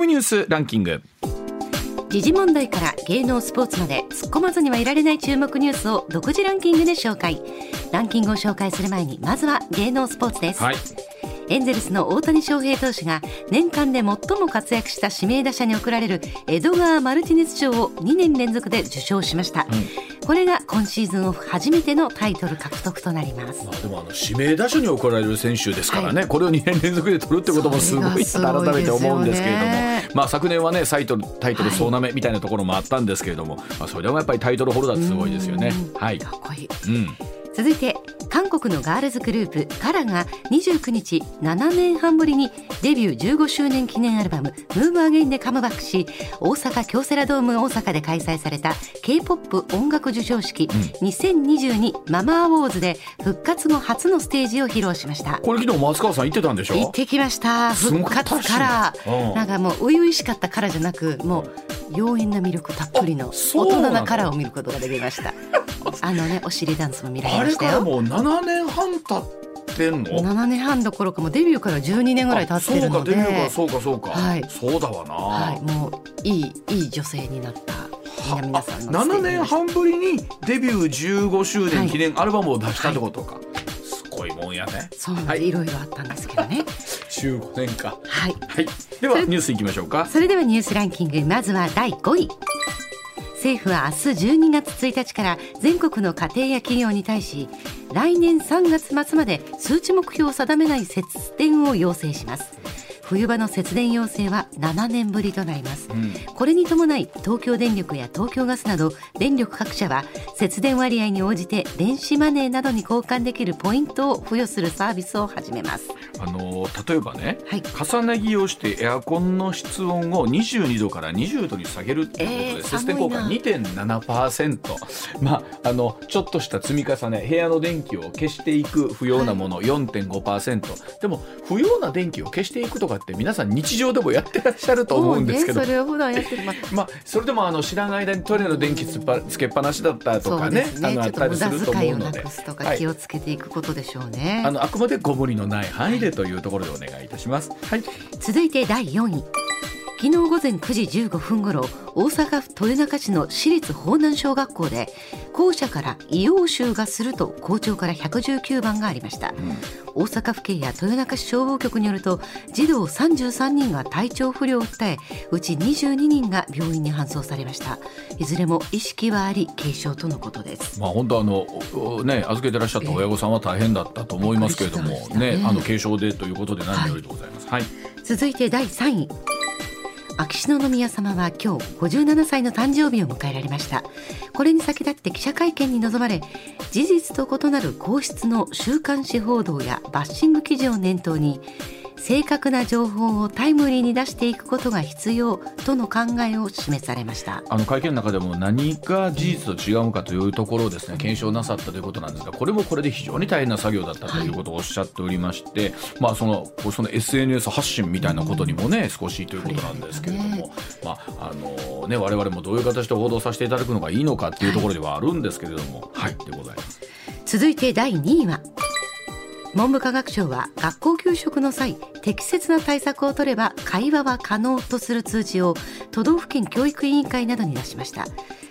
コミニュースランキング。時事問題から芸能スポーツまで突っ込まずにはいられない注目ニュースを独自ランキングで紹介。ランキングを紹介する前にまずは芸能スポーツです、はい。エンゼルスの大谷翔平投手が年間で最も活躍した指名打者に贈られるエドガー・マルティネス賞を2年連続で受賞しました、うん、これが今シーズンオフ初めてのタイトル獲得となります、まあ、でもあの指名打者に贈られる選手ですからね、はい、これを2年連続で取るってこともすごい改めて思うんですけれども、まあ、昨年はねタイトルタイトル総なめみたいなところもあったんですけれども、はい、まあ、それでもやっぱりタイトルホルダーってすごいですよね。はい、かっこいい、うん続いて韓国のガールズグループカラが29日7年半ぶりにデビュー15周年記念アルバム「ムーブアゲインでカムバックし大阪京セラドーム大阪で開催された K-POP 音楽授賞式、うん、2022ママアウォーズで復活後初のステージを披露しました。これ昨日松川さん行ってたんでしょ？行ってきました。復活カラー、なんかもう初々しかったカラーじゃなくもう妖艶な魅力たっぷりの大人なカラーを見ることができました。あのねお尻ダンスも見られましたよ。もう7年半経ってんの？7年半どころかもデビューから12年ぐらい経ってるので。そうかデビューからそうかそうか、はい、そうだわな、はい、もういいいい女性になった。皆さんの7年半ぶりにデビュー15周年記念アルバムを出したってことか、はい、すごいもんやね。そうなんです、はい、いろいろあったんですけどね。15年かはい、はい、ではニュースいきましょうか。それではニュースランキング。まずは第5位政府は明日12月1日から全国の家庭や企業に対し来年3月末まで数値目標を定めない節電を要請します。冬場の節電要請は7年ぶりとなります、うん、これに伴い東京電力や東京ガスなど電力各社は節電割合に応じて電子マネーなどに交換できるポイントを付与するサービスを始めますあの例えばね、はい、重ね着をしてエアコンの室温を22度から20度に下げるっていうことで、節電効果2.7%まああのちょっとした積み重ね部屋の電気を消していく不要なもの、はい、4.5%でも不要な電気を消していくとかって皆さん日常でもやってらっしゃると思うんですけど、ね、それを普段やってる、ままあそれでもあの知らない間にトイレの電気つぱつけっぱなしだったとかねね。あのあったりすると思うので。とか気をつけていくことでしょうね、はい、あのあくまでご無理のない範囲でというところでお願いいたします、はい、続いて第4位。昨日午前9時15分ごろ大阪府豊中市の私立法南小学校で校舎から硫黄臭がすると校長から119番がありました、うん、大阪府警や豊中市消防局によると児童33人が体調不良を訴えうち22人が病院に搬送されました。いずれも意識はあり軽症とのことです。まあ本当あのね預けてらっしゃった親御さんは大変だったと思いますけれども、ね、ね、あの軽症でということで何よりでございます、はい、はい、続いて第3位秋篠宮さまは今日57歳の誕生日を迎えられました。これに先立って記者会見に臨まれ事実と異なる皇室の週刊誌報道やバッシング記事を念頭に正確な情報をタイムリーに出していくことが必要との考えを示されました。あの会見の中でも何が事実と違うかというところをですね検証なさったということなんですがこれもこれで非常に大変な作業だったということをおっしゃっておりまして、はい、まあそのその SNS 発信みたいなことにもね、うん、少しということなんですけれども、ね、まああのね我々もどういう形で報道させていただくのがいいのかっていうところではあるんですけれども、はい、はい、でございます。続いて第2位は文部科学省は学校給食の際適切な対策を取れば会話は可能とする通知を都道府県教育委員会などに出しました。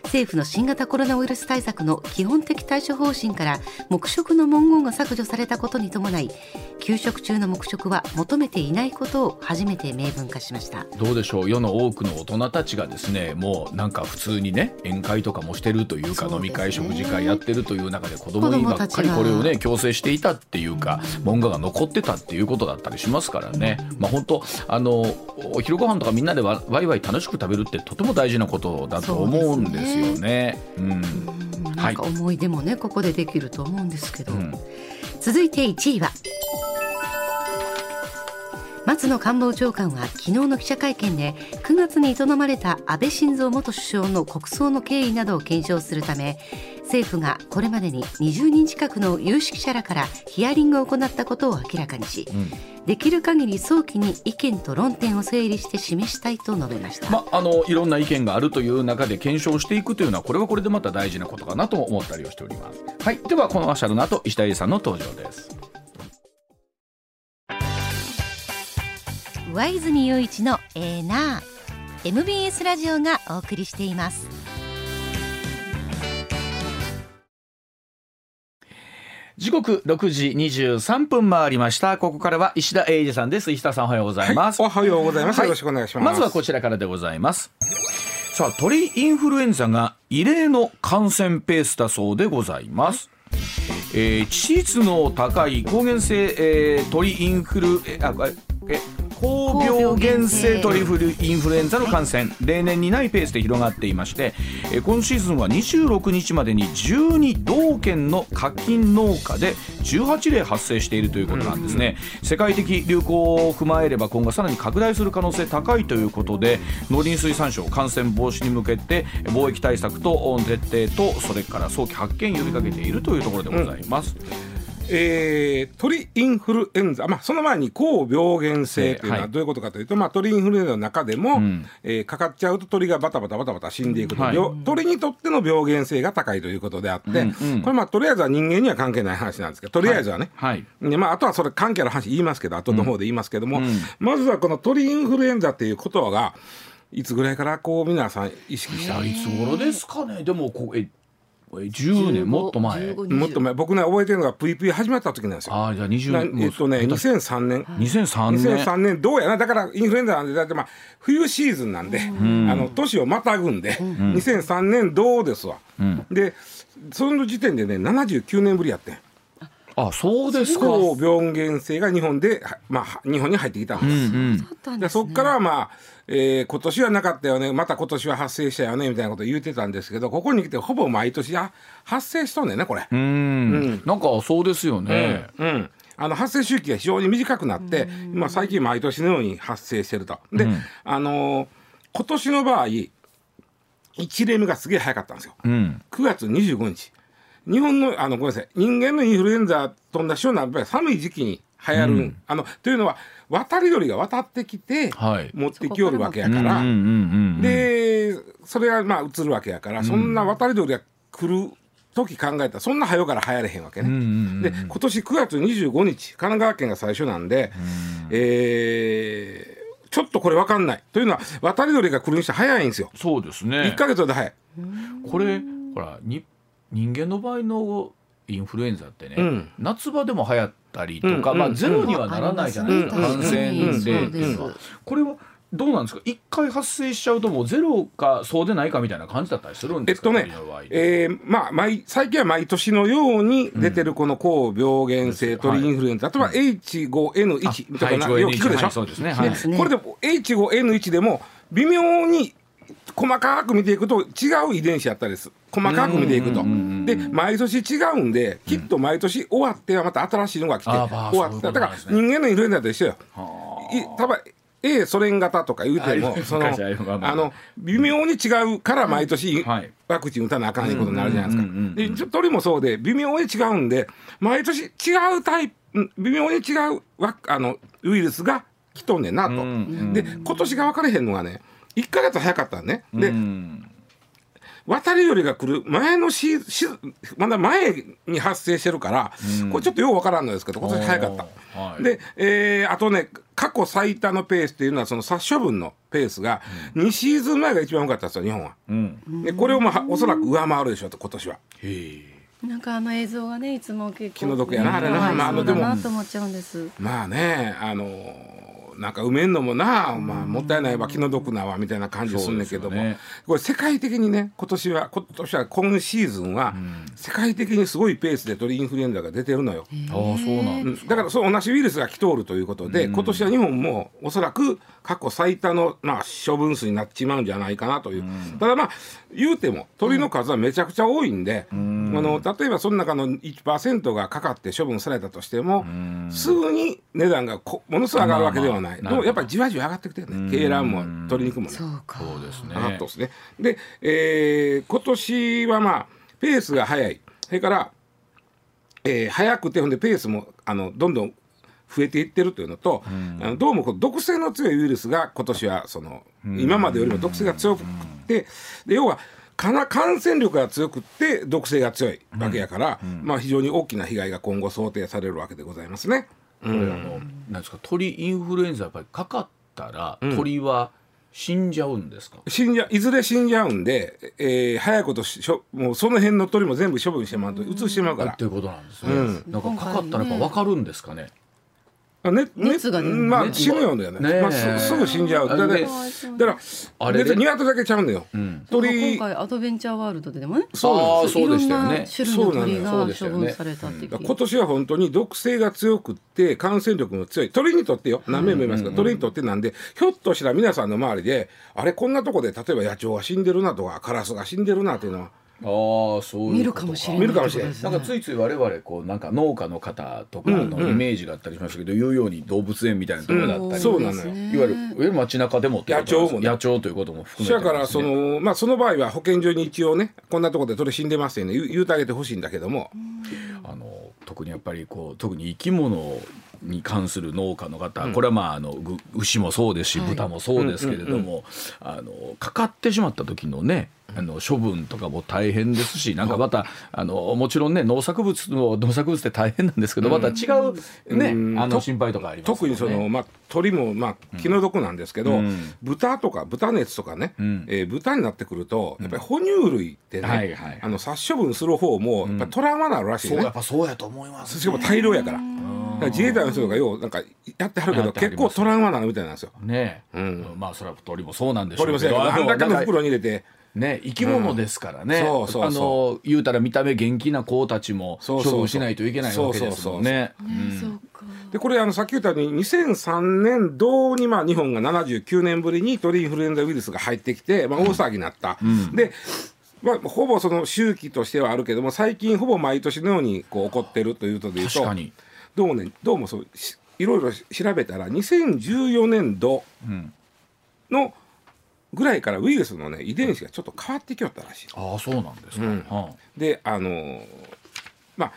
政府の新型コロナウイルス対策の基本的対処方針から黙食の文言が削除されたことに伴い給食中の黙食は求めていないことを初めて明文化しました。どうでしょう？世の多くの大人たちがですねもうなんか普通にね宴会とかもしてるというか、ね、飲み会食事会やってるという中で子供にばっかりこれをね強制していたっていうか、うん、文言が残ってたっていうことだったりしますからね、うん、まあ本当あのお昼ご飯とかみんなでわわいわい楽しく食べるってとても大事なことだと思うんですよね。うん、なんか思い出もね、はい、ここでできると思うんですけど、うん、続いて1位は松野官房長官は昨日の記者会見で9月に営まれた安倍晋三元首相の国葬の経緯などを検証するため政府がこれまでに20人近くの有識者らからヒアリングを行ったことを明らかにし、うん、できる限り早期に意見と論点を整理して示したいと述べました、まあ、あのいろんな意見があるという中で検証していくというのはこれはこれでまた大事なことかなと思ったりをしております。はい、ではこのアシャルの後石田英さんの登場です。上泉雄一のエーナー MBS ラジオがお送りしています。時刻6時23分回りました。ここからは石田英二さんです。石田さんおはようございます、はい、おはようございます、はい。よろしくお願いします。まずはこちらからでございます。さあ鳥インフルエンザが異例の感染ペースだそうでございます。えー致死率の高い抗原性、えー鳥インフルえあえ高病原性鳥インフルインフルエンザの感染、例年にないペースで広がっていまして、えー今シーズンは26日までに12道県の課金農家で18例発生しているということなんですね、世界的流行を踏まえれば今後さらに拡大する可能性高いということで農林水産省感染防止に向けて貿易対策と徹底とそれから早期発見呼びかけているというところでございます。えー鳥インフルエンザ、まあ、その前に高病原性というのははい。どういうことかというと、まあ、鳥インフルエンザの中でも、ん。えーかかっちゃうと鳥がバタバタバタバタ死んでいくと、はい。病鳥にとっての病原性が高いということであって、うんうん。これまあとりあえずは人間には関係ない話なんですけどとりあえずはね、はい。でまあ、あとはそれ関係ある話言いますけど後の方で言いますけども、まずはこの鳥インフルエンザっていうことがいつぐらいからこう皆さん意識した？いつ頃ですかね？でもこうええ10年もっと前。15もっと前。僕ね覚えてるのがプイプイ始まった時なんですよ。ああじゃあ20な年えっとね2003年。2003年。2003年どうやな。だからインフルエンザなんでだってまあ冬シーズンなんで、あの年をまたぐんで、2003年どうですわ、でその時点でね79年ぶりやってん。あそうですか。高病原性が日本で、はまあ、日本に入ってきたんです、でそこからはまあ、えー今年はなかったよね。また今年は発生したよね。みたいなことを言ってたんですけどここに来てほぼ毎年あ発生しとんねんねこれ。うん。なんかそうですよね、うん、あの発生周期が非常に短くなって、今最近毎年のように発生してると。で、あのー今年の場合1例目がすげえ早かったんですよ。うん。9月25日。日本のあのごめんなさい。人間のインフルエンザと同じようなやっぱり寒い時期に流行る、あのというのは渡り鳥が渡ってきて、はい。持ってきよるわけやから、うんうんうんうんでそれがまあ移るわけやから、そんな渡り鳥が来る時考えたらそんな早から流行れへんわけね。うんうんうんで今年9月25日神奈川県が最初なんで、えーちょっとこれ分かんない。というのは渡り鳥が来るにして早いんですよ、そうです1ねか月で早い、これほらに人間の場合のインフルエンザってね、うん。夏場でも流行ったりとか、まあ、うんうん。ゼロにはならないじゃない？ですか、うん。感染うんで、そうですこれはどうなんですか？一回発生しちゃうともうゼロかそうでないかみたいな感じだったりするんえですか、っとねえーまあ毎最近は毎年のように出てるこの高病原性鳥インフルエンザ、例えば H5N1 とかよく聞くでしょ、はいそうですね。はい。でこれでも H5N1 でも微妙に細かく見ていくと違う遺伝子やったりです細かく見ていくと。で毎年違うんできっと毎年終わってはまた新しいのが来て、終わった。だから人間のインフルエンザと一緒よ。いたば A ソ連型とか言うてあもその昔あの微妙に違うから毎年はい。ワクチン打たなあかんいうことになるじゃないですか。で鳥もそうで微妙に違うんで毎年違うタイプうん微妙に違うワクあのウイルスが来とんねんなと。んで今年が分かれへんのがね1か月早かったんね。で、うん渡り鳥が来る前のシシまだ前に発生してるから、これちょっとようわからんのですけど今年早かった。はい。で、えーあとね過去最多のペースっていうのはその殺処分のペースが2シーズン前が一番多かったんですよ日本は。うん。でこれをまあおそらく上回るでしょうと今年は。へえなんかあの映像がねいつも結構気の毒やなあれな。はいまああのでもなと思っちゃうんです。まあねあのーなんか埋めんのもな、まあ、もったいないわ気の毒なわみたいな感じすんねんけども、ね。これ世界的にね今年は今年は今シーズンは世界的にすごいペースで鳥インフルエンザが出てるのよ。ああそうなんだからその同じウイルスが来とるということで、今年は日本もおそらく過去最多の、まあ、処分数になっちまうんじゃないかなという、ただまあ言うても鳥の数はめちゃくちゃ多いんで、あの例えばその中の1%がかかって処分されたとしても、すぐに値段がこものすごい上がるわけではない、まあまあでもやっぱりじわじわ上がってきてるね。鶏卵も鶏肉もね。そうか。そうですね。上がったんですね。で、えー今年はまあペースが速い。それから、えー早くてほんでペースもあのどんどん増えていってるというのと、あのどうもこう毒性の強いウイルスが今年はその、今までよりも毒性が強くてで要はかな感染力が強くって毒性が強いわけやから、まあ、非常に大きな被害が今後想定されるわけでございますね。これあのなんですか鳥インフルエンザやっぱりかかっったら、鳥は死んじゃうんですか？死んじゃいずれ死んじゃうんで、えー早いことしょもうその辺の鳥も全部処分してもらうと移してしまうから。っていうことなんですね、うん。なんかかかったらやっぱ分かるんですかね？あね熱が出るね。まあね死ぬよね。ね、ねまあ、すすぐ死んじゃう。だからねだからあれで別に鶏だけちゃうん。だよ、今鳥回アドベンチャーワールドでもね。ああそうでしたよ。ねいろんな種類の鳥が処分されたって聞いて今年は本当に毒性が強くって感染力も強い。鳥にとってよ。何名もいますが、鳥にとってなんでひょっとしたら皆さんの周りであれこんなとこで例えば野鳥が死んでるなとかカラスが死んでるなっていうのはああそう見るかもしれない見るかもしれない。ねなんかついつい我々こうなんか農家の方とかのイメージがあったりしましたけど、言うように動物園みたいなところだったり、うんそうなのよ。ですねいわゆる街中でも野鳥もね。野鳥ということも含めてだからそのまあその場合は保健所に一応ねこんなとこで鳥死んでますよね。言う言うてあげてほしいんだけども、あの特にやっぱりこう特に生き物に関する農家の方、これはまああのぐ牛もそうですし、豚もそうですけれども、あのかかってしまった時のねあの処分とかも大変ですしなんかまたあのもちろんね農作物の農作物って大変なんですけど、また違うね、うん。あの心配とかありますよね。特にその、まあ、鳥も、まあ、気の毒なんですけど、うん。豚とか豚熱とかね、ん。えー豚になってくるとやっぱり哺乳類ってね、あの殺処分する方もやっぱりトラウマなるらしいね、そうやっぱそうやと思います、しかも大量やから。自衛隊の人とかようなんかやってはるけど結構トラウマなのみたいなんですよ。ね、うん。まあそれは鳥もそうなんでしょう鳥もそうやけどあんだけの袋に入れてね生き物ですからね、うん。そうそうあの言うたら見た目元気な子たちも処分しないといけないわけですもんね。そうか。でこれあのさっき言ったように2003年度にまあ日本が79年ぶりに鳥インフルエンザウイルスが入ってきて、まあ、大騒ぎになった。でまあ、ほぼその周期としてはあるけども最近ほぼ毎年のようにこう起こってるということでいうと確かに。どうもねどうもそうしいろいろ調べたら2014年度ん。のぐらいからウイルスのね遺伝子がちょっと変わってきよったらしい。ああそうなんですか。うんはであのーまあ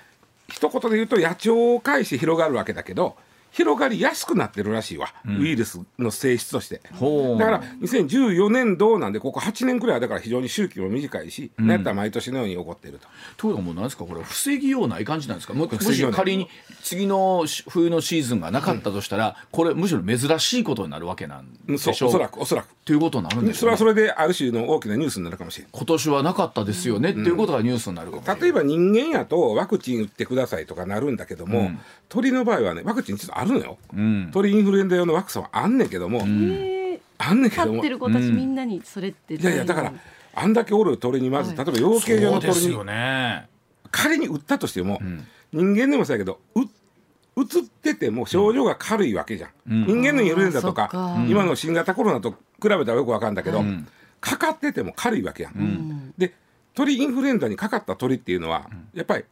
一言で言うと野鳥を介して広がるわけだけど広がりやすくなってるらしいわ、ウイルスの性質として。だから2014年度なんでここ8年くらいはだから非常に周期も短いし、なんやったら毎年のように起こっていると。というかもうなんですか？これ防ぎようない感じなんですか？ももし仮に次のし冬のシーズンがなかったとしたら、これむしろ珍しいことになるわけなんうんでしょう？そおそらくおそらく。ということになるんでしょう、ね、それはそれである種の大きなニュースになるかもしれない。今年はなかったですよね、っていうことがニュースになるかもしれない。例えば人間やとワクチン打ってくださいとかなるんだけども、鳥の場合はねワクチン実はあるのよ、ん。鳥インフルエンザ用のワクチンはあんねんけども、あんねんけども。飼ってる子たちみんなにそれっていやいやだからあんだけおる鳥にまず、はい例えば養鶏場の鳥にそうですよね。仮に打ったとしても、人間でもそうやけどううつってても症状が軽いわけじゃん、人間のインフルエンザとか今の新型コロナと比べたらよくわかるんだけど、かかってても軽いわけやん、で鳥インフルエンザにかかった鳥っていうのは、やっぱり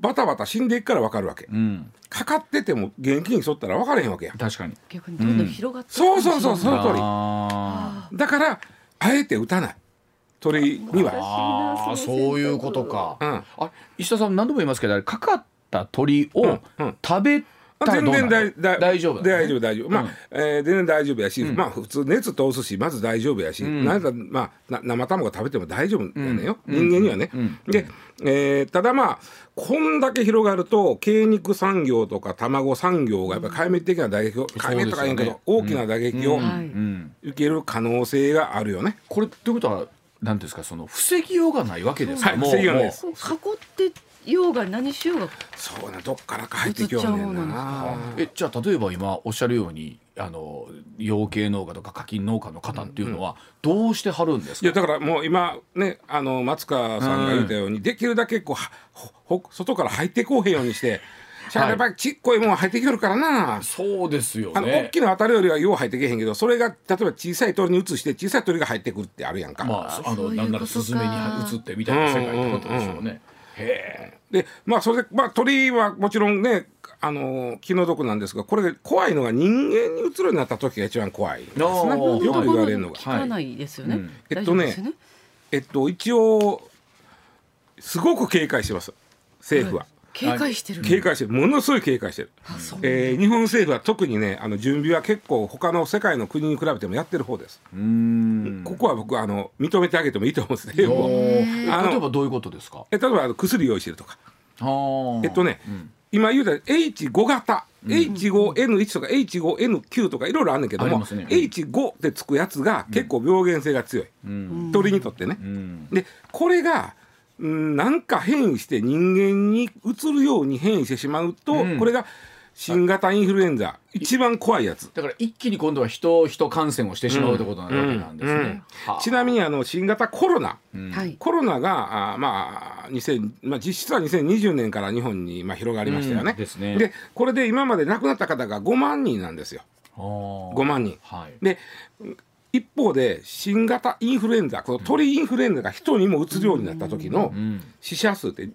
バタバタ死んでいくからわかるわけ、うん。かかってても元気にしとったら分からへんわけや。ん確かに。逆にどんどん広がってそうそうそうその通り。あだからあえて打たない。鳥には。あーそういうことか、うん。あ石田さん何度も言いますけどあれかかった鳥をうんうん。食べ全然る大大丈夫大丈夫大丈夫。まあ、うん。えー全然大丈夫やし、まあ普通熱通すしまず大丈夫やし、なんかまあな生卵食べても大丈夫やねんよ、人間にはね、で、えーただまあこんだけ広がると鶏肉産業とか卵産業がやっぱり壊滅的な打撃を壊滅とか言うんけど、大きな打撃を受ける可能性があるよね、これってことは何ですかその防ぎようがないわけですか、はいもう防ぎようがないです。もうこう囲ってようが何しようが。そうなどっからか入ってきようねんな。えじゃあ例えば今おっしゃるようにあの養鶏農家とか課金農家の方っていうのはどうしてはるんですか、いやだからもう今ねあの松川さんが言ったように、できるだけこうはほほ外から入ってこうへんようにしてしゃあやっぱりちっこいもん入ってきよるからな。そうですよあの大ねきな当たるよりはよう入ってけへんけどそれが例えば小さい鳥に移して小さい鳥が入ってくるってあるやんか。まああのなんならスズメに移ってみたいな世界ってことでしょうね、へえでまあそれで、まあ、鳥はもちろんねあの気の毒なんですがこれで怖いのが人間に移るようになった時が一番怖いですね。よく言われるのが。効かないですよね、うん。えっとね大丈夫ですよえっと一応すごく警戒してます。政府は。警戒してる、警戒してる。ものすごい警戒してる。えー日本政府は特にねあの準備は結構他の世界の国に比べてもやってる方です。ここは僕はあの認めてあげてもいいと思うんですね。例えばどういうことですか？え例えばあの薬用意してるとか、えっとね、今言うた H5 型。H5N1 とか H5N9 とかいろいろあるんだけども、ありますね。H5 ってつくやつが結構病原性が強い、うん。鳥にとってね。うん。でこれがうんなんか変異して人間に移るように変異してしまうと、うん。これが新型インフルエンザ一番怖いやつ。だから一気に今度は人人感染をしてしまうってことなわけなんですね。はあ。ちなみにあの新型コロナ、はい。コロナがあまあ2000、まあ、実質は2020年から日本にまあ広がりましたよね。うん。ですね。でこれで今まで亡くなった方が5万人なんですよ。5 5万人。はい。で一方で新型インフルエンザこの鳥インフルエンザが人にもうつるようになった時のうん死者数って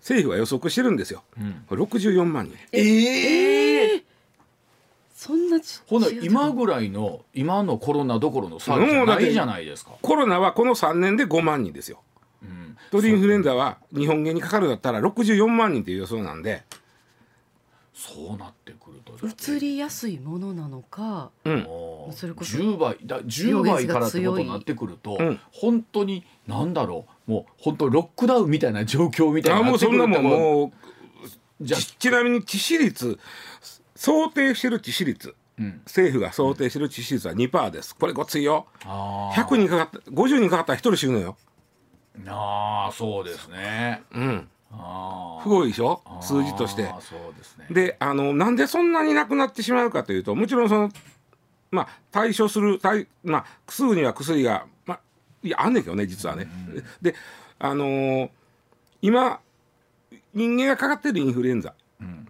政府は予測してるんですよ。うんこれ64万人。ええそんなちほな今ぐらいの今のコロナどころの騒ぎじゃないじゃないですか。コロナはこの3年で5万人ですよ。うん鳥インフルエンザは日本元にかかるだったら64万人という予想なんで、そうなってく移りやすいものなのかうん、それこそ10倍だ10倍からってことになってくると、うん本当になんだろう。もう本当ロックダウンみたいな状況みたいなってくるもうそんなもんもうじゃあちちなみに致死率想定してる致死率うん。政府が想定してる致死率は2%です。これごついよ。あー。100人かかった50人かかったら1人死ぬのよ。あーそうですね。うんすごいでしょ？数字として。ですね。であのなんでそんなになくなってしまうかというともちろんそのまあ対処する対まあ薬には薬がまあいやあんねんけどね実はね、であのー今人間がかかってるインフルエンザ。うん。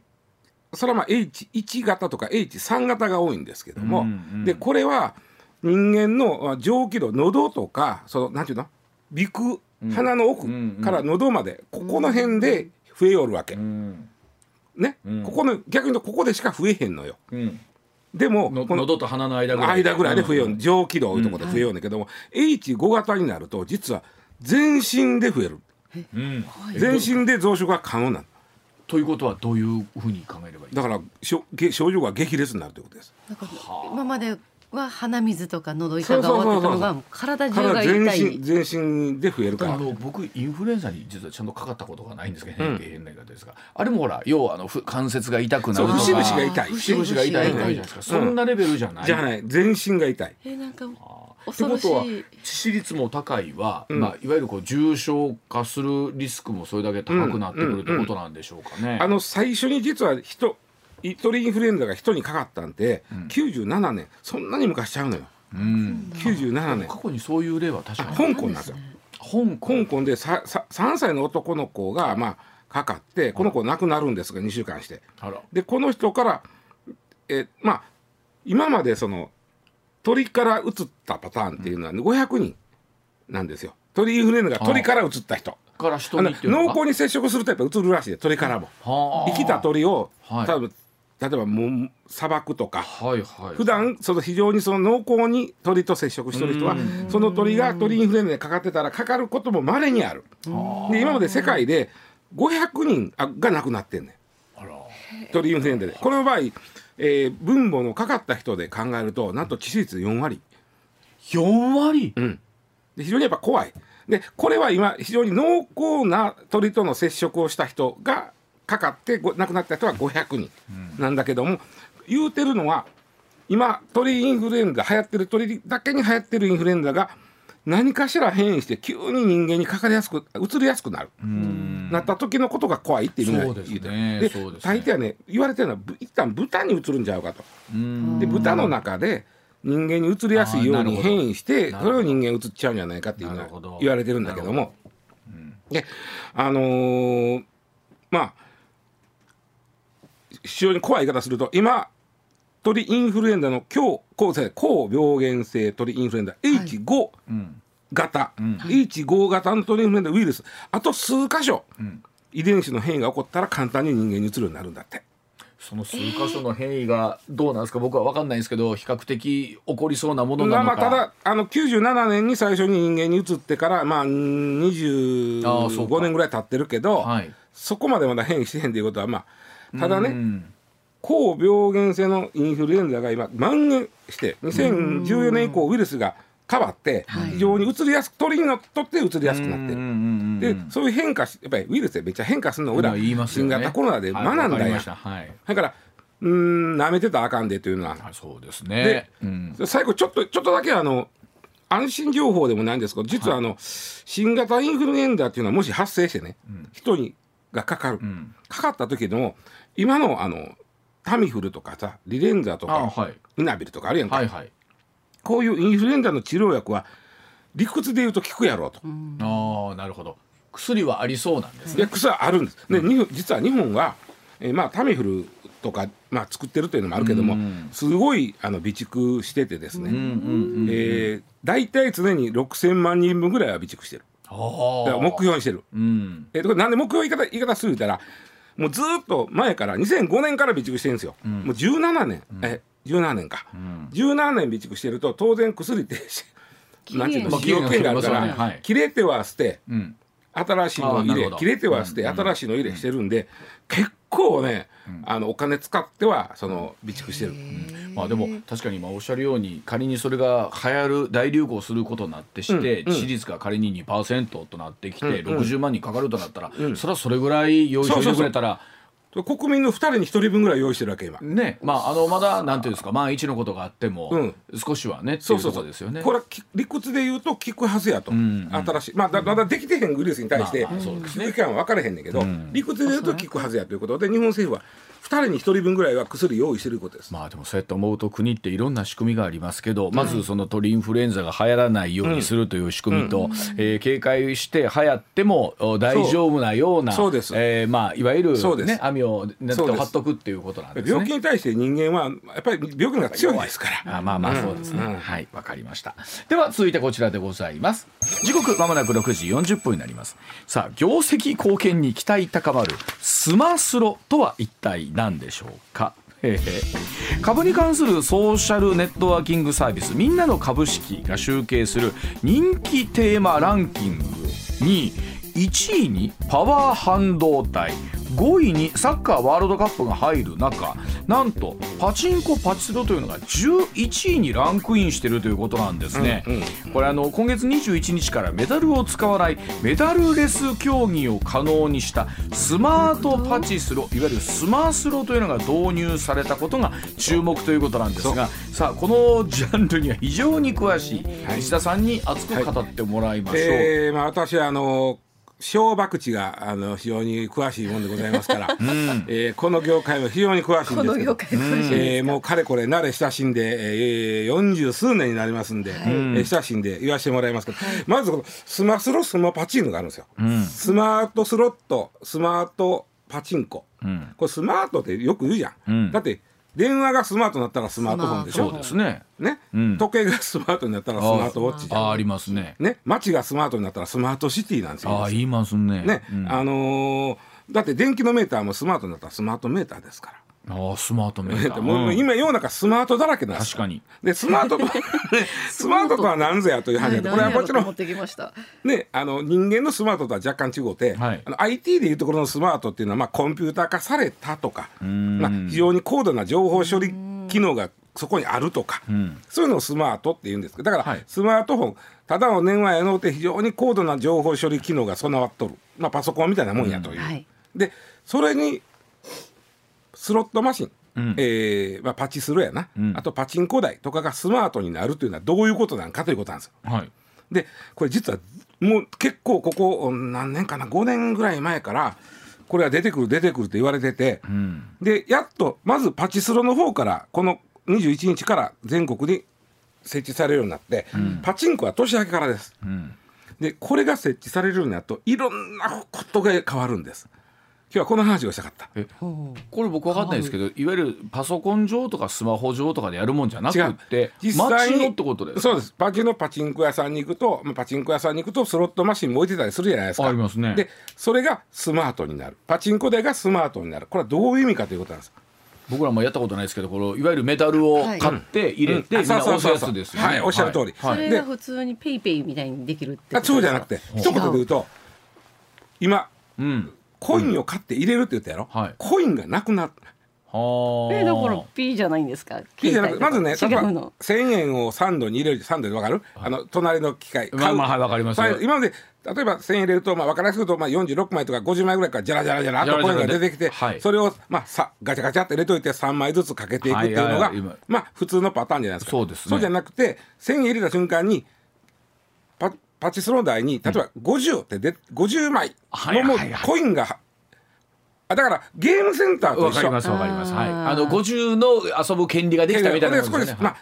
それはまあ H1 型とか H3 型が多いんですけども、うんうんでこれは人間のあ上気道喉とかそのなんていうの？鼻腔うん鼻の奥うんうん。から喉まで、ここの辺で増えおるわけ、うん。ね、うん。ここの逆に言うとここでしか増えへんのよ。うん。でものこの喉と鼻の間ぐらい間ぐらいで増えよう、うん。上気道いうところで増えようんだけども、H5 型になると実は全身で増える。全身で増殖が可能なの。ということはどういうふうに考えればいい？だからしょげ症状が激烈になるということです。今までは鼻水とか喉痛が終わってたのが体中が痛い。身全身で増えるからあの僕インフルエンザに実はちゃんとかかったことがないんですけど、うん。変変な言い方ですが。あれもほら要はあのふ関節が痛くなるとか節々が痛い。節々が痛い。じゃないですか、そんなレベルじゃない、じゃない。全身が痛い。えなんか恐ろしい。ことは致死率も高いは、うん。まあ、いわゆるこう重症化するリスクもそれだけ高くなってくるってことなんでしょうかね。あの最初に実は人鳥インフルエンザが人にかかったんで、うん。97年。そんなに昔ちゃうのよ。うん、97年。過去にそういう例は確かに。香港なんですよ香港。香港でささ3歳の男の子がまあかかってこの子亡くなるんですが2週間して。でこの人からえまあ今までその鳥から移ったパターンっていうのは500人なんですよ。鳥インフルエンザが鳥から移った人。から人に濃厚に接触するとやっぱ移るらしいで鳥からも。はあ。生きた鳥を、はい。多分例えばもう砂漠とかはいはい。普段その非常にその濃厚に鳥と接触してる人はうん。その鳥が鳥インフルエンザにかかってたらかかることも稀にある。で今まで世界で500人あが亡くなってんねん。鳥インフルエンザで。この場合、えー分母のかかった人で考えるとなんと致死率4割、4割？うん、で非常にやっぱ怖い。でこれは今非常に濃厚な鳥との接触をした人がかかってご亡くなった人は500人なんだけども、言うてるのは今鳥インフルエンザ流行ってる鳥だけに流行ってるインフルエンザが何かしら変異して急に人間にかかりやすく移りやすくなる、うん。なった時のことが怖いっていう意味そうですね。言うてる。で大抵はね言われてるのはぶ一旦豚に移るんちゃうかと。うん。で豚の中で人間に移りやすいように変異してそれを人間移っちゃうんじゃないかっていうのは言われてるんだけども。うんであのーまあ非常に怖い言い方すると今鳥インフルエンザの強高高病原性鳥インフルエンザ H5 うん型、うん。H5 型の鳥インフルエンザウイルス。あと数箇所。うん。遺伝子の変異が起こったら簡単に人間に移るようになるんだって。その数箇所の変異がどうなんですか？僕は分かんないんですけど比較的起こりそうなものなのか。まあまあただあの97年に最初に人間に移ってからまああーそうか。25年ぐらい経ってるけどはい。そこまでまだ変異してへんということはまあただねうん高病原性のインフルエンザが今蔓延して2014年以降ウイルスが変わってはい。非常に移りやすく鳥にとって移りやすくなってる。でそういう変化しやっぱりウイルスでめっちゃ変化するのを俺らね。新型コロナで学んだや。んはいはい。だからうん舐めてたらあかんでというのは。あそうですでね。うん。最後ちょっとちょっとだけあの安心情報でもないんですけど実はあの、新型インフルエンザっていうのはもし発生してね、人にがかかる、ん。かかった時でも今のあのタミフルとかさリレンザとか、あはい。イナビルとかあるやんか、はいはい。こういうインフルエンザの治療薬は理屈で言うと効くやろうと、ああなるほど。薬はありそうなんですね。で薬はあるんです、で日本実は日本は、えーまあ、タミフルとか、まあ、作ってるというのもあるけども、うん。すごいあの備蓄しててですね、うんうんうん。えー大体常に6000万人分ぐらいは備蓄してる。あだから目標にしてる、うん。えー、なんで目標言い方言い方するたらもうずーっと前から2005年から備蓄してるんですよ、もう17年、え17年か、17年備蓄してると当然薬ってなんていうのまあ使用権があるから、ね。はい。切れては捨てうん。新しいの入れ切れては捨て、新しいの入れしてるんで、結構ね、あのお金使ってはその備蓄してる。まあでも確かに今おっしゃるように仮にそれが流行る大流行することになってしてうんうん。致死率が仮に2%となってきてうんうん。60万人かかるとなったらうん。それはそれぐらい用意してくれたら国民の2人に1人分ぐらい用意してるわけ今。ね。まああのまだなんていうんですか万一のことがあってもうん。少しはねっていううそそうそうところですよね。これはき理屈で言うと効くはずやと、ん。新しい。まあだまだできてへんウイルスに対してまあまあね。効く期間は分からへんねんけど、ん。理屈で言うと効くはずやということで日本政府は2人に1人分ぐらいは薬用意してることです。まあでもそうやって思うと国っていろんな仕組みがありますけど、まずその鳥インフルエンザが流行らないようにするという仕組みと、えー警戒して流行ってもお大丈夫なようなそう。です。えーまあいわゆるそうです。ね網をネットを張っとくっていうことなんですね。病気に対して人間はやっぱり病気が強いですから。あまあまあそうですね、うん。はいわかりました。では続いてこちらでございます。時刻まもなく6時40分になります。さあ業績貢献に期待高まるスマスロとは一体何でしょうか？株に関するソーシャルネットワーキングサービスみんなの株式が集計する人気テーマランキングに1位にパワー半導体。5位にサッカーワールドカップが入る中なんとパチンコパチスロというのが11位にランクインしているということなんですね、これあの今月21日からメダルを使わないメダルレス競技を可能にしたスマートパチスロいわゆるスマスロというのが導入されたことが注目ということなんですがさあこのジャンルには非常に詳しい石田さんに熱く語ってもらいましょう。えーまあ、私はあの小博打があの非常に詳しいもんでございますから、えーこの業界も非常に詳しいんですけどえーもうかれこれ慣れ親しんで、えー、40数年になりますんで、えー親しんで言わせてもらいますけど、まずこのスマスロスマパチンコがあるんですよ、スマートスロットスマートパチンコ、ん。これスマートってよく言うじゃん、うん。だって電話がスマートになったらスマートフォンでしょ？そうですね。ね、ん時計がスマートになったらスマートウォッチじゃんあありますね？ね、街がスマートになったらスマートシティなんですよ。ああ言いますね。ね、うんあのーだって電気のメーターもスマートになったらスマートメーターですから。ああスマートメーター。もううん今世の中スマートだらけなんです確かに。でスマートと、ね、スマートとは何ぞやという話で、これはもちろん持ってきました？ねあの人間のスマートとは若干違うて、はい。あの IT でいうところのスマートっていうのはまあコンピューター化されたとか、ん。まあ、非常に高度な情報処理機能がそこにあるとか、ん。そういうのをスマートって言うんですけどだから、はい。スマートフォンただの電話やのうて非常に高度な情報処理機能が備わっとる、まあ、パソコンみたいなもんやという。はい。でそれにスロットマシン、んえーまあ、パチスロやな、んあとパチンコ台とかがスマートになるというのはどういうことなんかということなんですよ。はい。でこれ実はもう結構ここ何年かな5年ぐらい前からこれは出てくる出てくるって言われてて、うん。でやっとまずパチスロの方からこの21日から全国に設置されるようになって、パチンコは年明けからです。うん。でこれが設置されるようになるといろんなことが変わるんです。今日はこの話をしたかった。えこれ僕分かんないですけどいわゆるパソコン上とかスマホ上とかでやるもんじゃなくって実際に街のってことですか？そうです。パチのパチンコ屋さんに行くとまあパチンコ屋さんに行くとスロットマシンも置いてたりするじゃないですか。ありますね。でそれがスマートになる。パチンコ台がスマートになる。これはどういう意味かということなんです僕らもやったことないですけどこのいわゆるメダルを買って入れて、うん。みん。な押すやそうそう。そうそうつですよね。はいおっしゃる通り。はい。それが普通にペイペイみたいにできるってあそうじゃなくて。一言で言うと今うんコインを買って入れるって言ったやろ、はい。コインがなくなるはあ。えだから P じゃないんですか？いいじゃなくまずね違うの。1000円を3度に入れる3度で分かる、あの隣の機械まあまあはいわかります今まで例えば1000円入れると、まあ、分かりやすく言うと、まあ、46枚とか50枚ぐらいからジャラジャラジャラっとコインが出てきて、はい。それを、まあ、さガチャガチャって入れといて3枚ずつかけていくっていうのが、はいはいはい今。まあ普通のパターンじゃないですか。そうですね。そうじゃなくて1000円入れた瞬間にパパチスロー台に例えば50ってで50枚のもうはいはいはいコインがあだからゲームセンターと一緒わかりますわかります。はい。あの50の遊ぶ権利ができたみたいなでもんですよね。まあ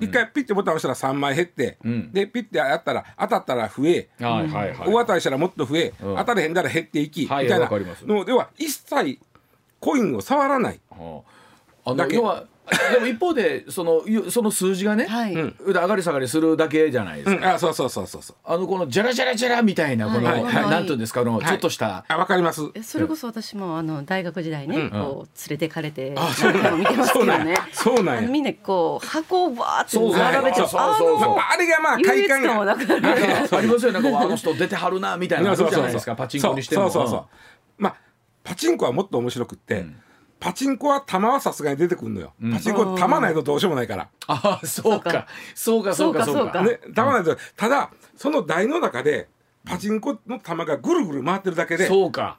一回ピッてボタン押したら3枚減って、んでピッてやったら当たったら増え、はいはいはい。大当たりしたらもっと増え、うん当たれへんだら減っていき、はいみたいなわかりますのでは一切コインを触らない。だけの要はでも一方でそのゆその数字がね、はい。うん。上がり下がりするだけじゃないですか。うん、あそうそうそうそう。そう。あのこのジャラジャラジャラみたいなこの、はい。はいなんていうんですかあの、ちょっとした。あわかります。えそれこそ私もあの大学時代ね、うん。こう連れてかれてあ何回も見てますけどね。そうなんや。みんなこう箱をバーってそう並べてそうそうそう。そうあれがまあ快感や。感はなくなるなんかありますよねなんかあの人出てはるなみたいなじゃないですかパチンコにしても。そうそうそう。まあパチンコはもっと面白くって、んパチンコは玉はさすがに出てくるのよ。パチンコ玉ないとどうしようもないから。あそうかそうかそうかそうか。ね、玉ないと、ただその台の中でパチンコの玉がぐるぐる回ってるだけでそうか。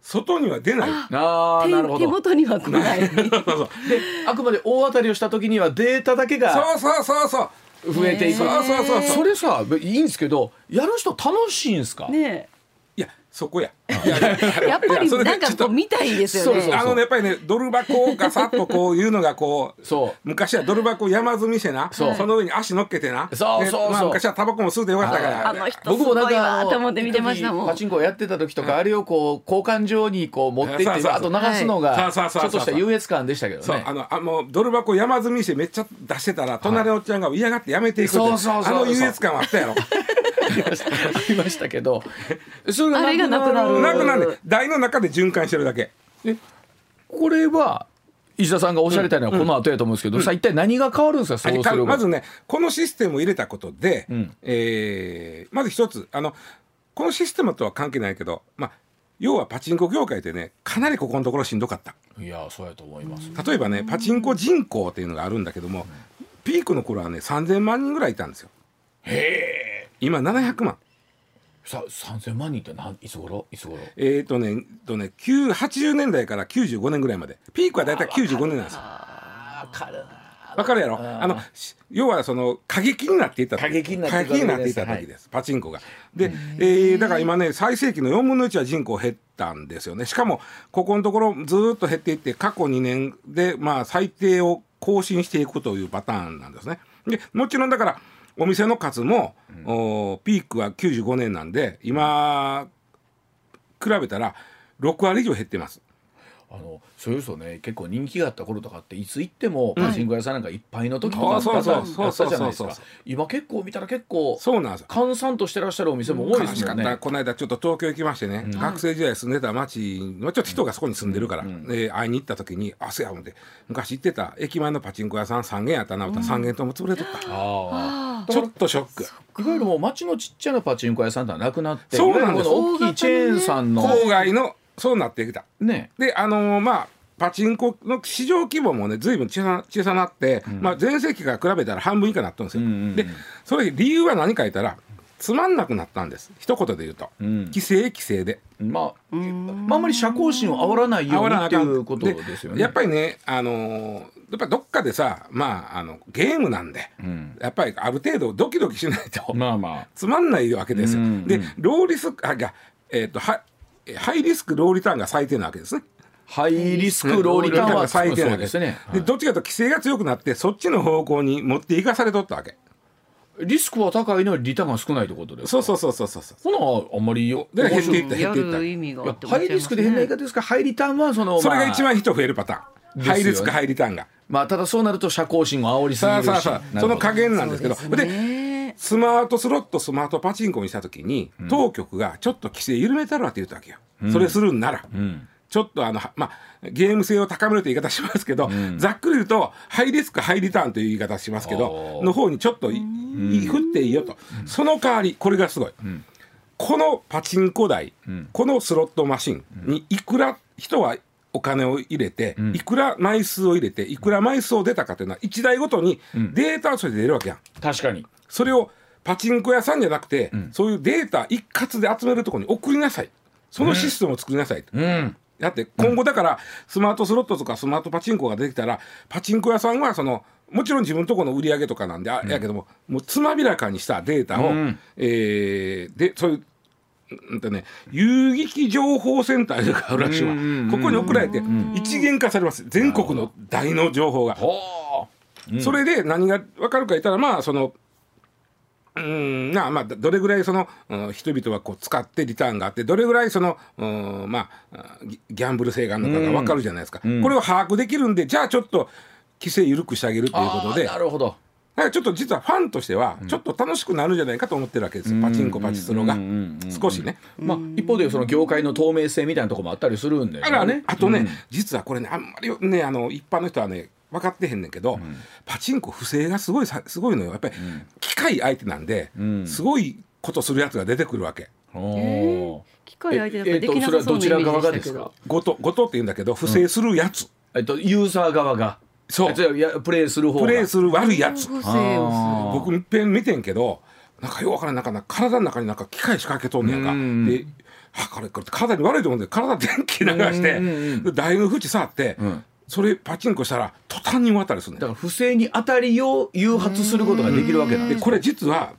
外には出ない。ああなるほ手手ど。元には来ない そうそうであくまで大当たりをした時にはデータだけがそうそうそうそう。増えていく。そうそうそうそうそれさいいんですけどやる人楽しいんですか？ねそこや。い やっぱりなんかちょっとこう見たいですよね。あのねやっぱりねドル箱をガサッとこういうのがこうそう。昔はドル箱を山積みしてなそう。の上に足乗っけてな。でそうそう。昔はタバコも吸うてよかったから。あの人す僕もごいなんかと思って見てましたもん。パチンコやってた時とかあれをこう交換場にこう持っていってあと流すのがはい。ちょっとした優越感でしたけどね。そうあ。のあもうドル箱山積みしてめっちゃ出してたら隣のおっちゃんが嫌がってやめていくって。そうそうそうそう。あの優越感はあったやろ。ありました。けど。それがなくなる。なくなんで台の中で循環してるだけ。これは石田さんがおっしゃりたいのはこの後やと思うんですけど、さあ一体何が変わるんですか？そうすれば。まずねこのシステムを入れたことで、ん。えーまず一つあのこのシステムとは関係ないけど、まあ、要はパチンコ業界ってねかなりここのところしんどかった。いやそうやと思います、例えばねパチンコ人口っていうのがあるんだけどもピークの頃はね3000万人ぐらいいたんですよ。へえ今700万。さ3000万人ってなんいつ頃？いつ頃？えーとねとね9 80年代から95年ぐらいまで。ピークはだいたい95年なんですよ。あーかるわかるやろ？あのし要はその過激になっていった時。過激になっていた時です、パチンコが。で、えーだから今ね最盛期の4分の1は人口減ったんですよね。しかもここのところずーっと減っていって過去2年でまあ最低を更新していくというパターンなんですね。でもちろんだからお店の数も、おピークは95年なんで今比べたら6割以上減ってますあのそれこそね結構人気があった頃とかっていつ行ってもパチンコ屋さんなんかいっぱいの時とかあったそうそう。あったじゃないですか。そうそうそう今結構見たら結構そうなんですよ。閑散としてらっしゃるお店も多いですもんね。この間ちょっと東京行きましてね、学生時代住んでた町のちょっと人がそこに住んでるから、で会いに行った時に「あそうや」思って昔行ってた駅前のパチンコ屋さん3軒やったな思ったら3軒とも潰れとった、ああちょっとショック。いわゆるもう町のちっちゃなパチンコ屋さんってのはなくなってそうなんです。大きいチェーンさんの郊外のそうなってきた。ね。であのーまあパチンコの市場規模もね随分小さ小さなって、まあ、前世紀から比べたら半分以下になったんですよ、うんうんうん。でそれ理由は何か言ったらつまんなくなったんです。一言で言うと、ん。規制規制で。まあまああんまり社交心を煽らないようにっていうことですよね。やっぱりね、あのーやっぱりどっかでさ、まあ、あのゲームなんで、ん。やっぱりある程度ドキドキしないと、まあま つまんないわけですよ。うんうん。で、ローリスク、あ、いや、えっ、と、は、ハイリスク、ローリターンが最低なわけですね。あハイリスクローリターンは最低なわけですね。で、どっちかというと規制が強くなって、そっちの方向に持っていかされとったわけ。リスクは高いのにリターンが少ないってことですか？そうそうそうそうそうそう。ほなあんまりよ。で減っていったや減っていったハイリスクで変な言い方ですか？ハイリターンはそのそれが一まあ番人増えるパターン。ねハイリスク、ハイリターンが。まあただそうなると社交心を煽りすぎるしさあさあさあ、その加減なんですけど、でねスマートスロット、スマートパチンコにしたときに、当局がちょっと規制緩めたらって言ったわけよ。それするんなら。ん。ちょっとあの、はまあ、ゲーム性を高めるという言い方しますけど、ざっくり言うと、ハイリスク、ハイリターンという言い方しますけどの方にちょっとい、い振っていいよと。その代わり、これがすごい。このパチンコ台、このスロットマシンにいくら人はお金を入れて、いくら枚数を入れていくら枚数を出たかというのは1台ごとにデータとして出るわけやん。確かにそれをパチンコ屋さんじゃなくて、そういうデータ一括で集めるところに送りなさい。そのシステムを作りなさい、うん。だって今後だからスマートスロットとかスマートパチンコが出てきたらパチンコ屋さんはそのもちろん自分のところの売り上げとかなんであやけどももうつまびらかにしたデータを、うん。えーでそういううんとね、遊撃情報センターがあるらしいわ、ここに送られて一元化されます。全国の大の情報が。ほそれで何が分かるか言ったらまあそのうん。なあまあどれぐらいその、うん人々はこう使ってリターンがあってどれぐらいその、うんまあギギャンブル性があるのかが分かるじゃないですか、これを把握できるんでじゃあちょっと規制緩くしてあげるということでなるほど。だからちょっと実はファンとしてはちょっと楽しくなるんじゃないかと思ってるわけですよ、パチンコパチスロが。少しね。まあ一方でその業界の透明性みたいなところもあったりするんであらね。あとね、実はこれねあんまりねあの一般の人はね分かってへんねんけど、パチンコ不正がすごいさすごいのよ。やっぱり、機械相手なんで、すごいことするやつが出てくるわけ。機械相手だったえらできなさそうなイメージでしたけえっとそれはどちら側がですどか？ごとごとって言うんだけど不正するやつ、えっとユーザー側が。そう。プレイする方が。プレイする悪いやつ。不正を僕いっぺん見てんけどなんかよくわからんなんかな体の中になんか機械仕掛けとんねやんか。うん。であこれこれ体に悪いと思うんで体電気流してで台の縁触って、んそれパチンコしたら途端に渡りするね。だから不正に当たりを誘発することができるわけなんでこれ実は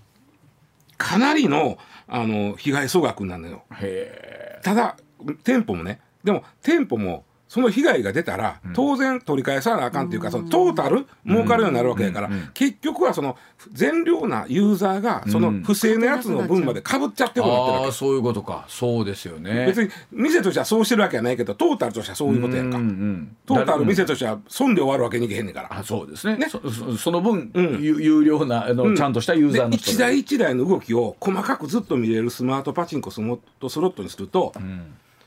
かなりのあの被害総額なのよ。へただ店舗もねでも店舗もその被害が出たら当然取り返さなあかんっていうか、そのトータル儲かるようになるわけやから、結局はその善良なユーザーがその不正なやつの分までかぶっちゃってえることになってるわけ。ああそういうことか。そうですよね。別に店としてはそうしてるわけはないけどトータルとしてはそういうことやんか、うんうんトータルだ店としては損で終わるわけにいけへんねんから。あそうですね。ね。その分、うん。有有料なあの、うん。ちゃんとしたユーザーの一台一台の動きを細かくずっと見れるスマートパチンコスロットにすると、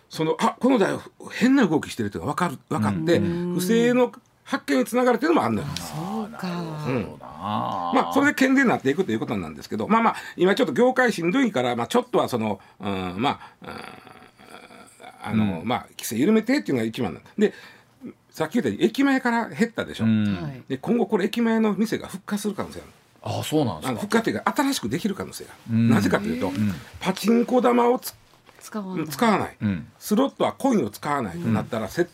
そのあこの台変な動きしてるっていうのが分かる分かって、不正の発見につながるっていうのもあるのよ。そうか。そうだな。まあ、それで健全になっていくということなんですけどまあまあ今ちょっと業界しんどいから、まあ、ちょっとはその、うん、まあ、うんあの、まあ規制緩めてっていうのが一番なんでさっき言ったように駅前から減ったでしょ、うん。はい。で今後これ駅前の店が復活する可能性がある。あそうなんですか。あの復活というか新しくできる可能性がある、ん。なぜかというと、パチンコ玉をつ使わない。使わない、うん。スロットはコインを使わないとなったら、せ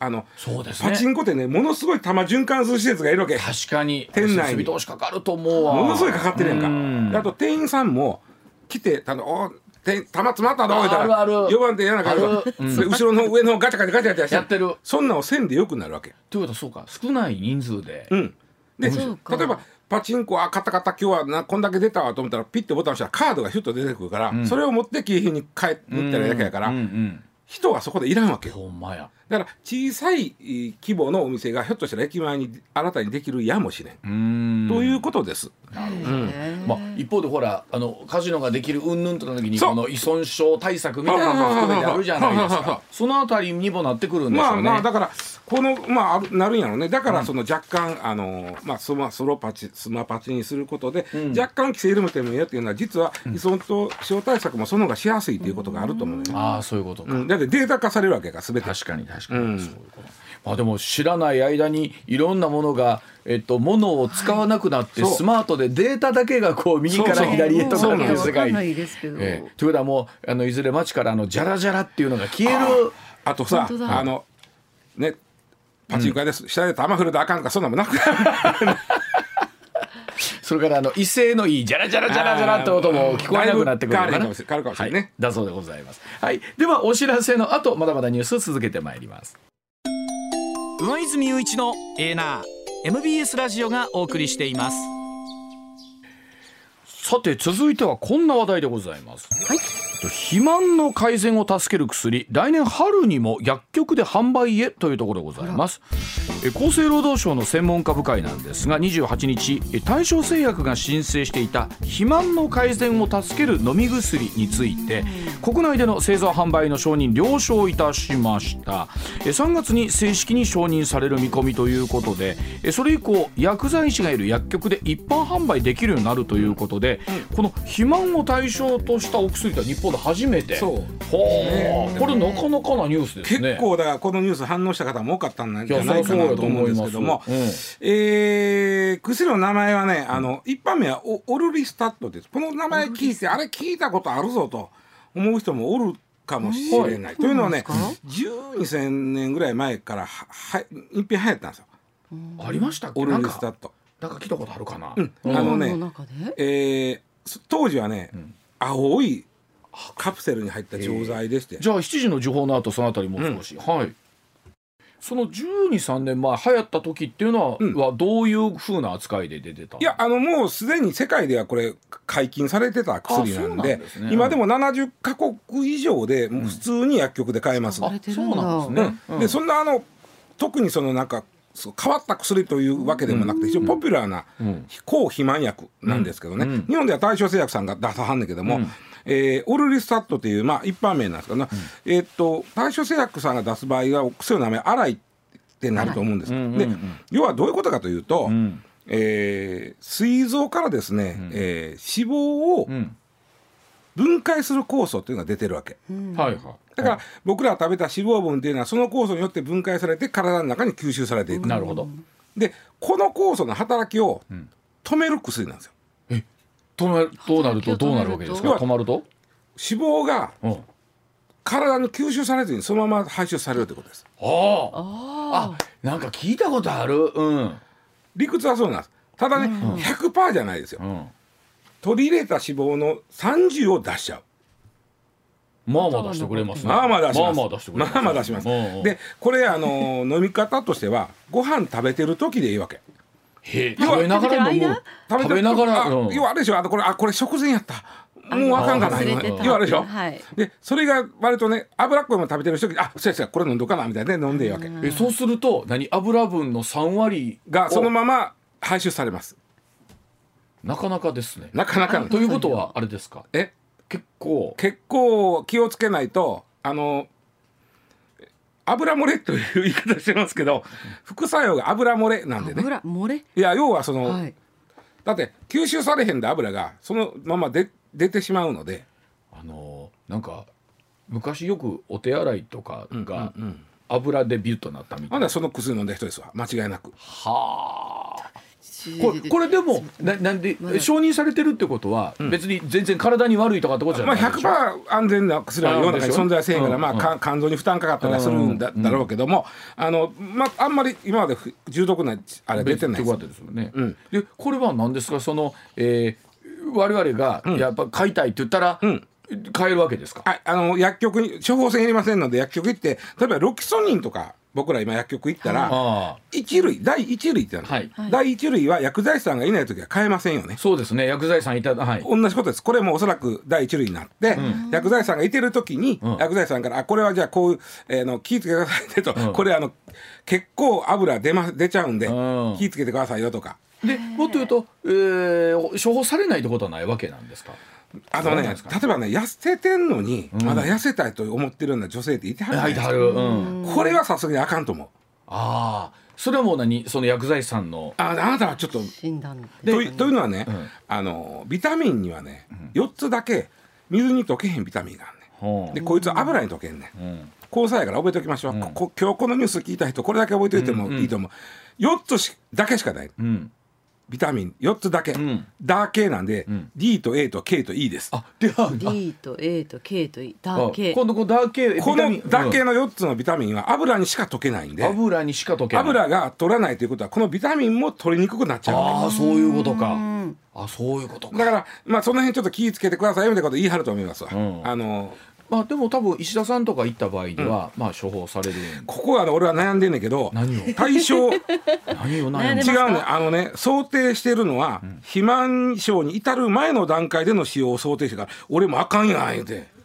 あのそうですね。パチンコってねものすごい玉循環する施設がいるわけ。確かに。店内に。設備投資かかると思うわ。ものすごいかかってるやんか、うん。であと店員さんも来てたのお店玉詰まったの？言うたらあるある4番手やらなあかんあわるうん。で後ろの上の方ガチャガチャガチャガチャして。やってる。そんなんをせんでよくなるわけ。ということはそうか。少ない人数で、うん。で例えばパチンコあ買った買った今日はなこんだけ出たわと思ったらピッてボタン押したらカードがヒュッと出てくるから、それを持って景品に帰っていったらだけやから、うんうん人がそこでいらんわけよ。ほんまやだから小さいえー規模のお店がひょっとしたら駅前に新たにできるやもしれん、うーん。ということです。まあ、一方でほらあのカジノができる云々との時にこの依存症対策みたいなのも含めてあるじゃないですか。そのあたりにもなってくるんでしょうね、まあまあだからこのまああるなるんやろね。だからその若干、あのまあスマスロパチスマパチにすることで、若干規制緩めてもいいよっていうのは実は依存症対策もその方がしやすいということがあると思うのよ、ああそういうことか、うん。だってデータ化されるわけが全て。確かに確かに、うん。そういうこと。まあでも知らない間にいろんなものがえっと物を使わなくなって、スマートでデータだけがこう右から左へとかっていう世界わかんないですけど。ええ。ということはもうあのいずれ街からあのジャラジャラっていうのが消えるあとさあのねパチンコ屋です、下で玉振るとあかんとかそんなもんなくなるそれからあの威勢のいいジャラジャラジャラジャラって音も聞こえなくなってくるのかな。変わるはい。だそうでございます。はい。ではお知らせの後まだまだニュース続けてまいります。上泉雄一のエーナー MBS ラジオがお送りしています。さて続いてはこんな話題でございます。はい。肥満の改善を助ける薬来年春にも薬局で販売へというところでございます。え厚生労働省の専門家部会なんですが28日え大正製薬が申請していた肥満の改善を助ける飲み薬について国内での製造販売の承認了承いたしました。え3月に正式に承認される見込みということでえそれ以降薬剤師がいる薬局で一般販売できるようになるということでこの肥満を対象としたお薬って日本で初めて。そう。ほうこれなかなかなニュースですね。結構だからこのニュース反応した方も多かったんじゃないかなと思うんですけども、いやそりゃそうだと思いまえー薬の名前はねあの一般名はオオルリスタットです。この名前聞いてあれ聞いたことあるぞと思う人もおるかもしれない。というのはね12千年ぐらい前からはは一品流行ったんですよ。ありましたっけ？オルリスタット。なんか聞いたことあるかな、うん。うんあのねえーす当時はね、青いカプセルに入った錠剤でして、じゃあ7時の時報の後そのあたりもう少し、はいその123年前流行った時っていうのは,、うん。はどういう風な扱いで出てたの？いやあのもうすでに世界ではこれ解禁されてた薬なんでね。今でも70カ国以上でもう普通に薬局で買えます。されてるそんだうなんですね、うんでそんなあの特にそのなんかそう変わった薬というわけでもなくて非常にポピュラーなうん。抗肥満薬なんですけどね、うん。日本では大正製薬さんが出さはんねんけども、うんえーオルリスタットという、まあ、一般名なんですけどね、えーっと大正製薬さんが出す場合はお薬の名前アライってなると思うんです。うんうんうん。で要はどういうことかというと、うん。えー膵臓からですね、ん。えー脂肪をうん。分解する酵素というのが出てるわけ。はいはい。だから僕らが食べた脂肪分っていうのはその酵素によって分解されて体の中に吸収されていく。なるほど。でこの酵素の働きをん。止める薬なんですよ。止めどうなるとどうなるわけですか？止まると、脂肪が体に吸収されずにそのまま排出されるということです。あああなんか聞いたことあるうん理屈はそうなんです。ただね、100%じゃないですよう。ん取り入れた脂肪の30を出しちゃう。まあまあ出してくれますねまあまあ出します。まあまあ出してくれまあまあ出します。うんうんで、これあの飲み方としてはご飯食べてる時でいいわけ。食べながら食食べながらあうん。要はあれでしょあのこれあこれ食前やった。もうあかんかな忘れてた。要はあれでしょ、はい。でそれが割とね脂っこいもの食べてる人にあそうやそうやこれ飲んどかなみたいなね飲んでいいわけ、えそうすると何油分の3割がそのままま排出されます。なかなかですね。なかなかということはあれですか？え？結構。結構気をつけないとあの油漏れという言い方してますけど副作用が油漏れなんでね。油漏れ？いや要はその、はい。だって吸収されへんで油がそのままで出てしまうので。あのなんか昔よくお手洗いとかがうんうん油でビュッとなったみたいな、ほんならその薬飲んだ人ですわ。間違いなく。はあこれこれでもななんで承認されてるってことは別に全然体に悪いとかってことじゃまあ、ない。でしょ、100%安全な薬は世の中に存在せえへんから、まあ、か肝臓に負担かかったりはするんだ,、うん。だろうけどもあの、まあ、あんまり今までふ重篤なあれ出てないです。よね。うん。でこれは何ですか？その、えー、我々がやっぱ買いたいって言ったら、うん。買えるわけですか、はい、あの薬局に処方箋いりませんので薬局行って例えばロキソニンとか僕ら今薬局行ったら、あ一類第一類ってある。はい。はい。第一類は薬剤師さんがいない時は買えませんよね。あ。そうですね。薬剤師さんいたはい。同じことです。これもおそらく第一類になって、薬剤師さんがいてる時に、うん。薬剤師さんから「あこれはじゃあこういう、えーの気ぃつけてくださいね」と、うん。これあの結構油出,、ま、出ちゃうんで、うん。気ぃつけてくださいよとか。でもっと言うと、えー、処方されないってことはないわけなんですか？あのね例えばね痩せてんのに、ん。まだ痩せたいと思ってるような女性っていてはるじゃないですこれはさすがにあかんと思う。ああ。それはもう何？その薬剤師さんの？ああなたはちょっと診断といというのはね、うん。あのビタミンにはね、4つだけ水に溶けへんビタミンがあるねほう。でこいつは油に溶けんねん。うん。交際やから覚えておきましょう、うん。ここ今日このニュース聞いた人これだけ覚えておいてもいいと思う、4つしだけしかない。うんビタミン4つだけ、ん。だけなんで、ん。D と A と K と E です。あであ D と A と K と E あだけ。今度このダーケこのだけのの4つのビタミンは油にしか溶けないんで。油にしか溶けない。油が取らないということはこのビタミンも取りにくくなっちゃう。ああそういうことか。うん。あそういうことか。だからまあその辺ちょっと気ぃつけてくださいよみたいなこと言い張ると思いますわ、うん。あのまあでも多分石田さんとか行った場合には、まあ処方されるここはね俺は悩んでんねんけど何を？対象。何を悩んで違うねあのね想定してるのは、肥満症に至る前の段階での使用を想定してから俺もあかんやん言うて。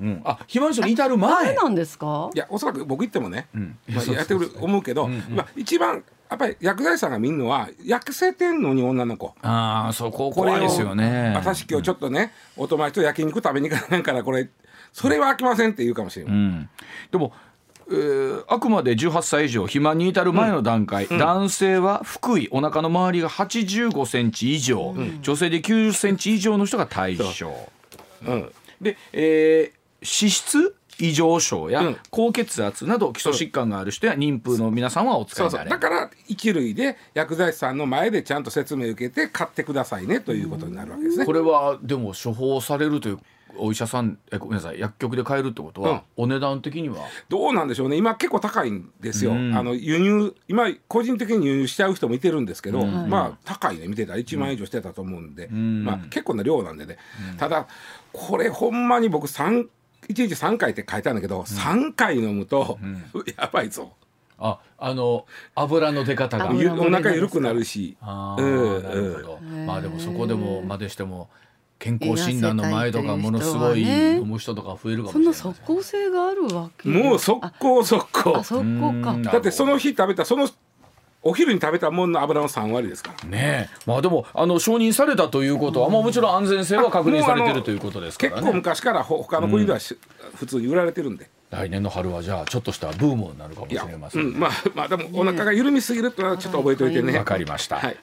うん、あ肥満症に至るあ前れなんですか？いやおそらく僕言ってもね、ん。まあ、やってる思うけど、うんうん。まあ、一番やっぱり薬剤師さんが見るのは痩せてんのに女の子。ああそここれを怖いですよね。私今日ちょっとね、お友達と焼肉食べに行かないからこれそれは飽きませんって言うかもしれない、うん、でも、えーあくまで18歳以上肥満に至る前の段階、男性は腹囲お腹の周りが85センチ以上、女性で90センチ以上の人が対象う。ん。で、えー脂質異常症やうん。高血圧など基礎疾患がある人や妊婦の皆さんはお使いうになれる。だから一類で薬剤師さんの前でちゃんと説明を受けて買ってくださいねということになるわけですね。これはでも処方されるというお医者さんえごめんなさい薬局で買えるってことは、うん。お値段的には？どうなんでしょうね。今結構高いんですよ、うん。あの輸入今個人的に輸入しちゃう人もいてるんですけど、まあ高いね。見てたら1万円以上してたと思うんで、ん。まあ、結構な量なんでね、ただこれほんまに僕3 1日3回って書いてあるんだけど、3回飲むと、やばいぞ。ああの油の出方が。お腹緩くなるし。あうんーなるほど、うんまあでもそこでもまでしても健康診断の前とかものすごい飲む人とか増えるかもしそんなれない即効性があるわけ？もう速攻速攻あ速効か。うん。だってその日食べたそのお昼に食べたもんの油の3割ですから。ねえ。まあでもあの承認されたということは、まあもちろん安全性は確認されてるということですか結構らね昔からほ他の国ではし、普通に売られてるんで。来年の春はじゃあちょっとしたブームになるかもしれませんね。うん、まあまあでもお腹が緩みすぎるとはちょっと覚えておいてね。わかりました、はい